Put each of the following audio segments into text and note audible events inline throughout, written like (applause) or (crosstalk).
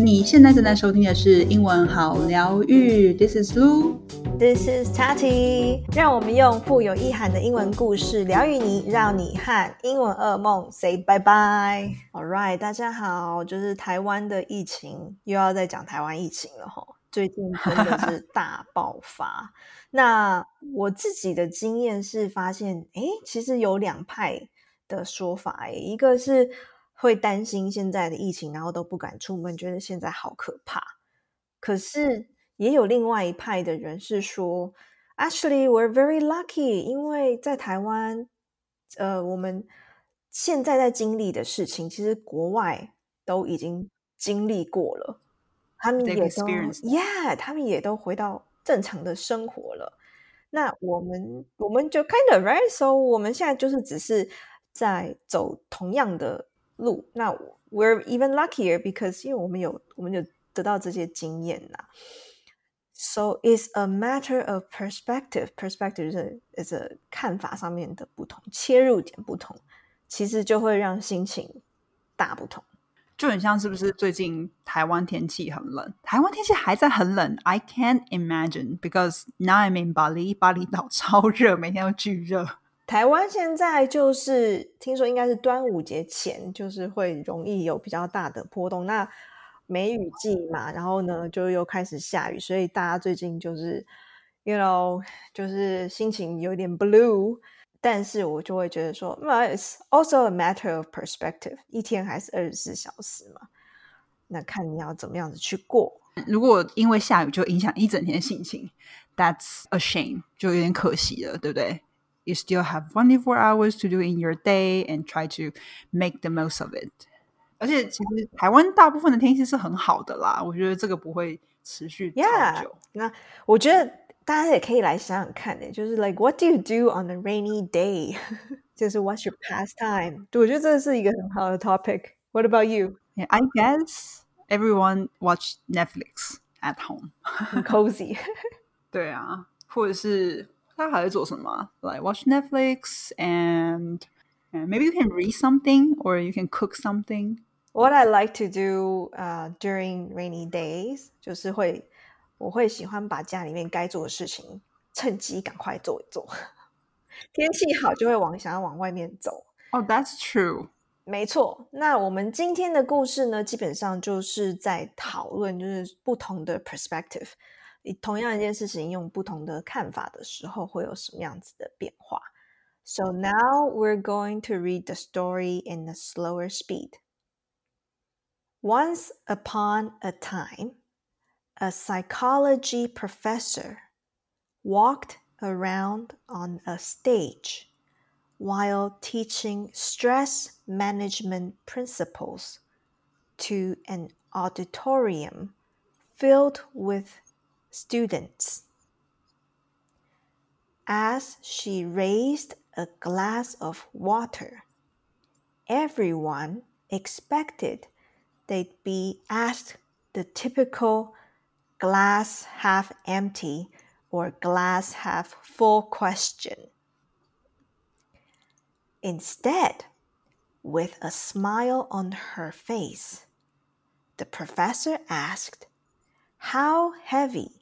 你现在正在收听的是英文好疗愈，This is Lu。This is Tati，让我们用富有意涵的英文故事疗愈你，让你和英文噩梦 say bye bye。Alright，大家好，就是台湾的疫情又要再讲台湾疫情了哈，最近真的是大爆发。(laughs) 那我自己的经验是发现，诶，其实有两派的说法，诶，一个是会担心现在的疫情，然后都不敢出门，觉得现在好可怕。可是也有另外一派的人是说，Actually we're very lucky，因为在台湾，呃，我们现在在经历的事情，其实国外都已经经历过了，他们也都. Yeah，他们也都回到正常的生活了。那我们我们就 kind of right，so 我们现在就是只是在走同样的路。那 we're even luckier because 因为我们有我们有得到这些经验呐。So it's a matter of perspective. Perspective 是 is a 看法上面的不同，切入点不同，其实就会让心情大不同。就很像是不是最近台湾天气很冷？台湾天气还在很冷，I can't imagine because now I'm in Bali，巴厘岛超热，每天都巨热。 (laughs) 台湾现在就是听说应该是端午节前，就是会容易有比较大的波动。那梅雨季嘛，然后呢就又开始下雨，所以大家最近就是，you know，就是心情有点 blue。但是我就会觉得说那 it's also a matter of perspective，一天还是二十四小时嘛，那看你要怎么样子去过。如果因为下雨就影响一整天心情，That's a shame，就有点可惜了，对不对 ？You still have 24 hours to do in your day and try to make the most of it。而且其实台湾大部分的天气是很好的啦，我觉得这个不会持续超 Yeah，久。那我觉得大家也可以来想想看呢，就是 like what do you do on a rainy day？就是 (laughs) what's your pastime？对，我觉得这是一个很好的 topic。What about you？ Yeah, I guess everyone watch Netflix at home 很 cozy。对啊，或者是 (laughs) 他还在做什么啊？Like watch Netflix and and maybe you can read something or you can cook something. What I like to do 呃、during rainy days，就是会我会喜欢把家里面该做的事情趁机赶快做一做。天气好就会往想要往外面走。 Oh, that's (laughs) true. 没错，那我们今天的故事呢，基本上就是在讨论，就是不同的 perspective，以 同样一件事情用不同的看法的时候，会有什么样子的变化。So now we're going to read the story in a slower speed. Once upon a time, a psychology professor walked around on a stage while teaching stress management principles to an auditorium filled with students. As she raised a glass of water, everyone expected they'd be asked the typical glass half empty or glass half full question. Instead, with a smile on her face, the professor asked, How heavy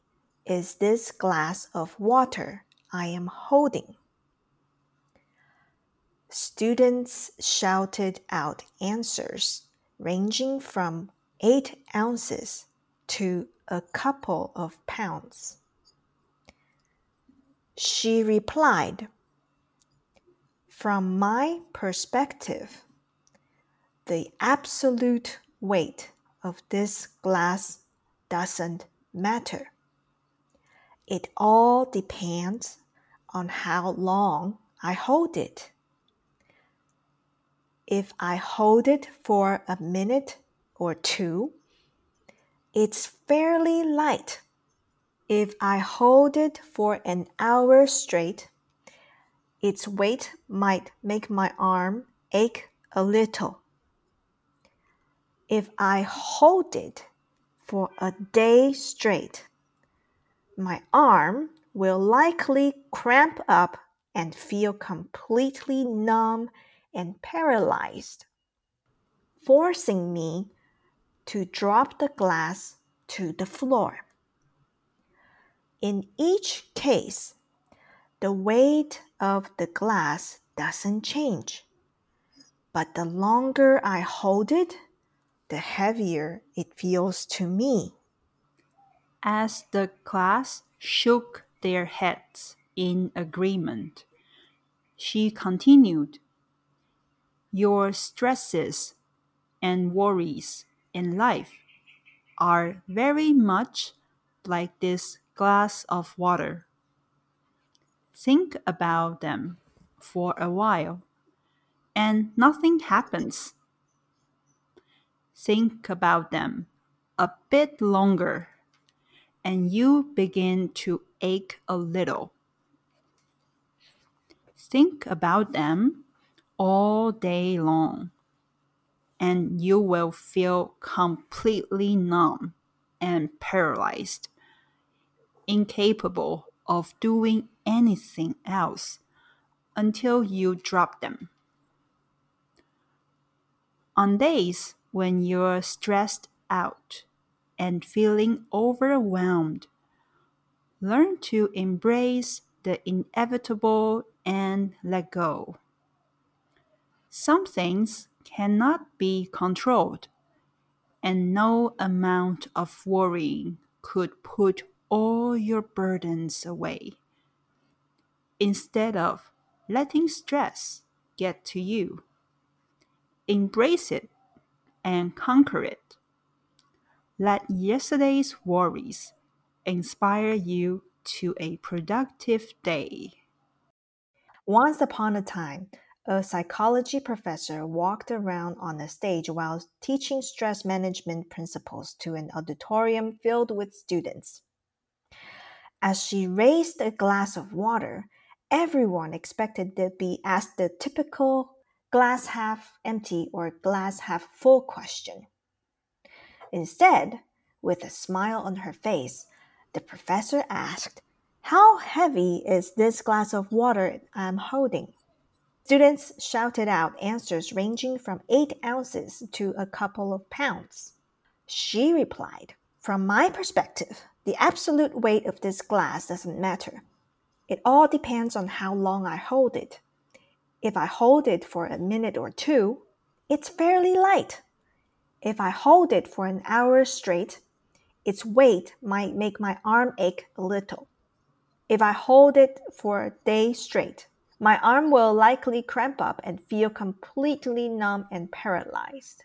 is this glass of water I am holding? Students shouted out answers ranging from eight ounces to a couple of pounds. She replied, From my perspective, the absolute weight of this glass doesn't matter. It all depends on how long I hold it. If I hold it for a minute or two, it's fairly light. If I hold it for an hour straight, its weight might make my arm ache a little. If I hold it for a day straight, my arm will likely cramp up and feel completely numb and paralyzed, forcing me to drop the glass to the floor. In each case, the weight of the glass doesn't change. But the longer I hold it, the heavier it feels to me. As the class shook their heads in agreement, she continued, Your stresses and worries in life are very much like this glass of water. Think about them for a while, and nothing happens. Think about them a bit longer, and you begin to ache a little. Think about them all day long, and you will feel completely numb and paralyzed, incapable of doing anything else until you drop them. On days when you're stressed out and feeling overwhelmed, learn to embrace the inevitable and let go. Some things cannot be controlled, and no amount of worrying could put all your burdens away. Instead of letting stress get to you, embrace it and conquer it. Let yesterday's worries inspire you to a productive day. Once upon a time, a psychology professor walked around on a stage while teaching stress management principles to an auditorium filled with students. As she raised a glass of water, everyone expected to be asked the typical glass half empty or glass half full question. Instead, with a smile on her face, the professor asked, How heavy is this glass of water I'm holding? Students shouted out answers ranging from 8 ounces to a couple of pounds. She replied, From my perspective, the absolute weight of this glass doesn't matter. It all depends on how long I hold it. If I hold it for a minute or two, it's fairly light. If I hold it for an hour straight, its weight might make my arm ache a little. If I hold it for a day straight, my arm will likely cramp up and feel completely numb and paralyzed,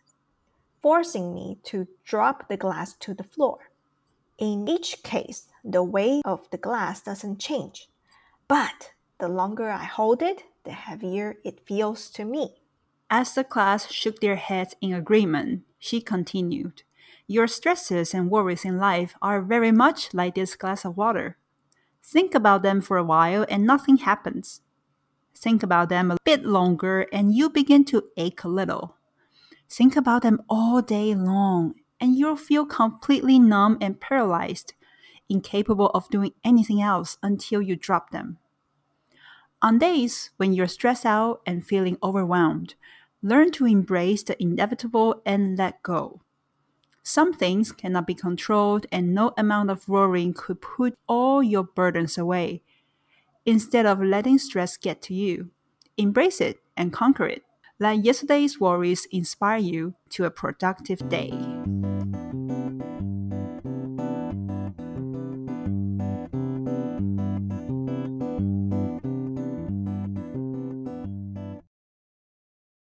forcing me to drop the glass to the floor. In each case, the weight of the glass doesn't change, but the longer I hold it, the heavier it feels to me. As the class shook their heads in agreement, she continued, Your stresses and worries in life are very much like this glass of water. Think about them for a while and nothing happens. Think about them a bit longer and you begin to ache a little. Think about them all day long and you'll feel completely numb and paralyzed, incapable of doing anything else until you drop them. On days when you're stressed out and feeling overwhelmed, learn to embrace the inevitable and let go. Some things cannot be controlled, and no amount of worrying could put all your burdens away. Instead of letting stress get to you, embrace it and conquer it. Let yesterday's worries inspire you to a productive day.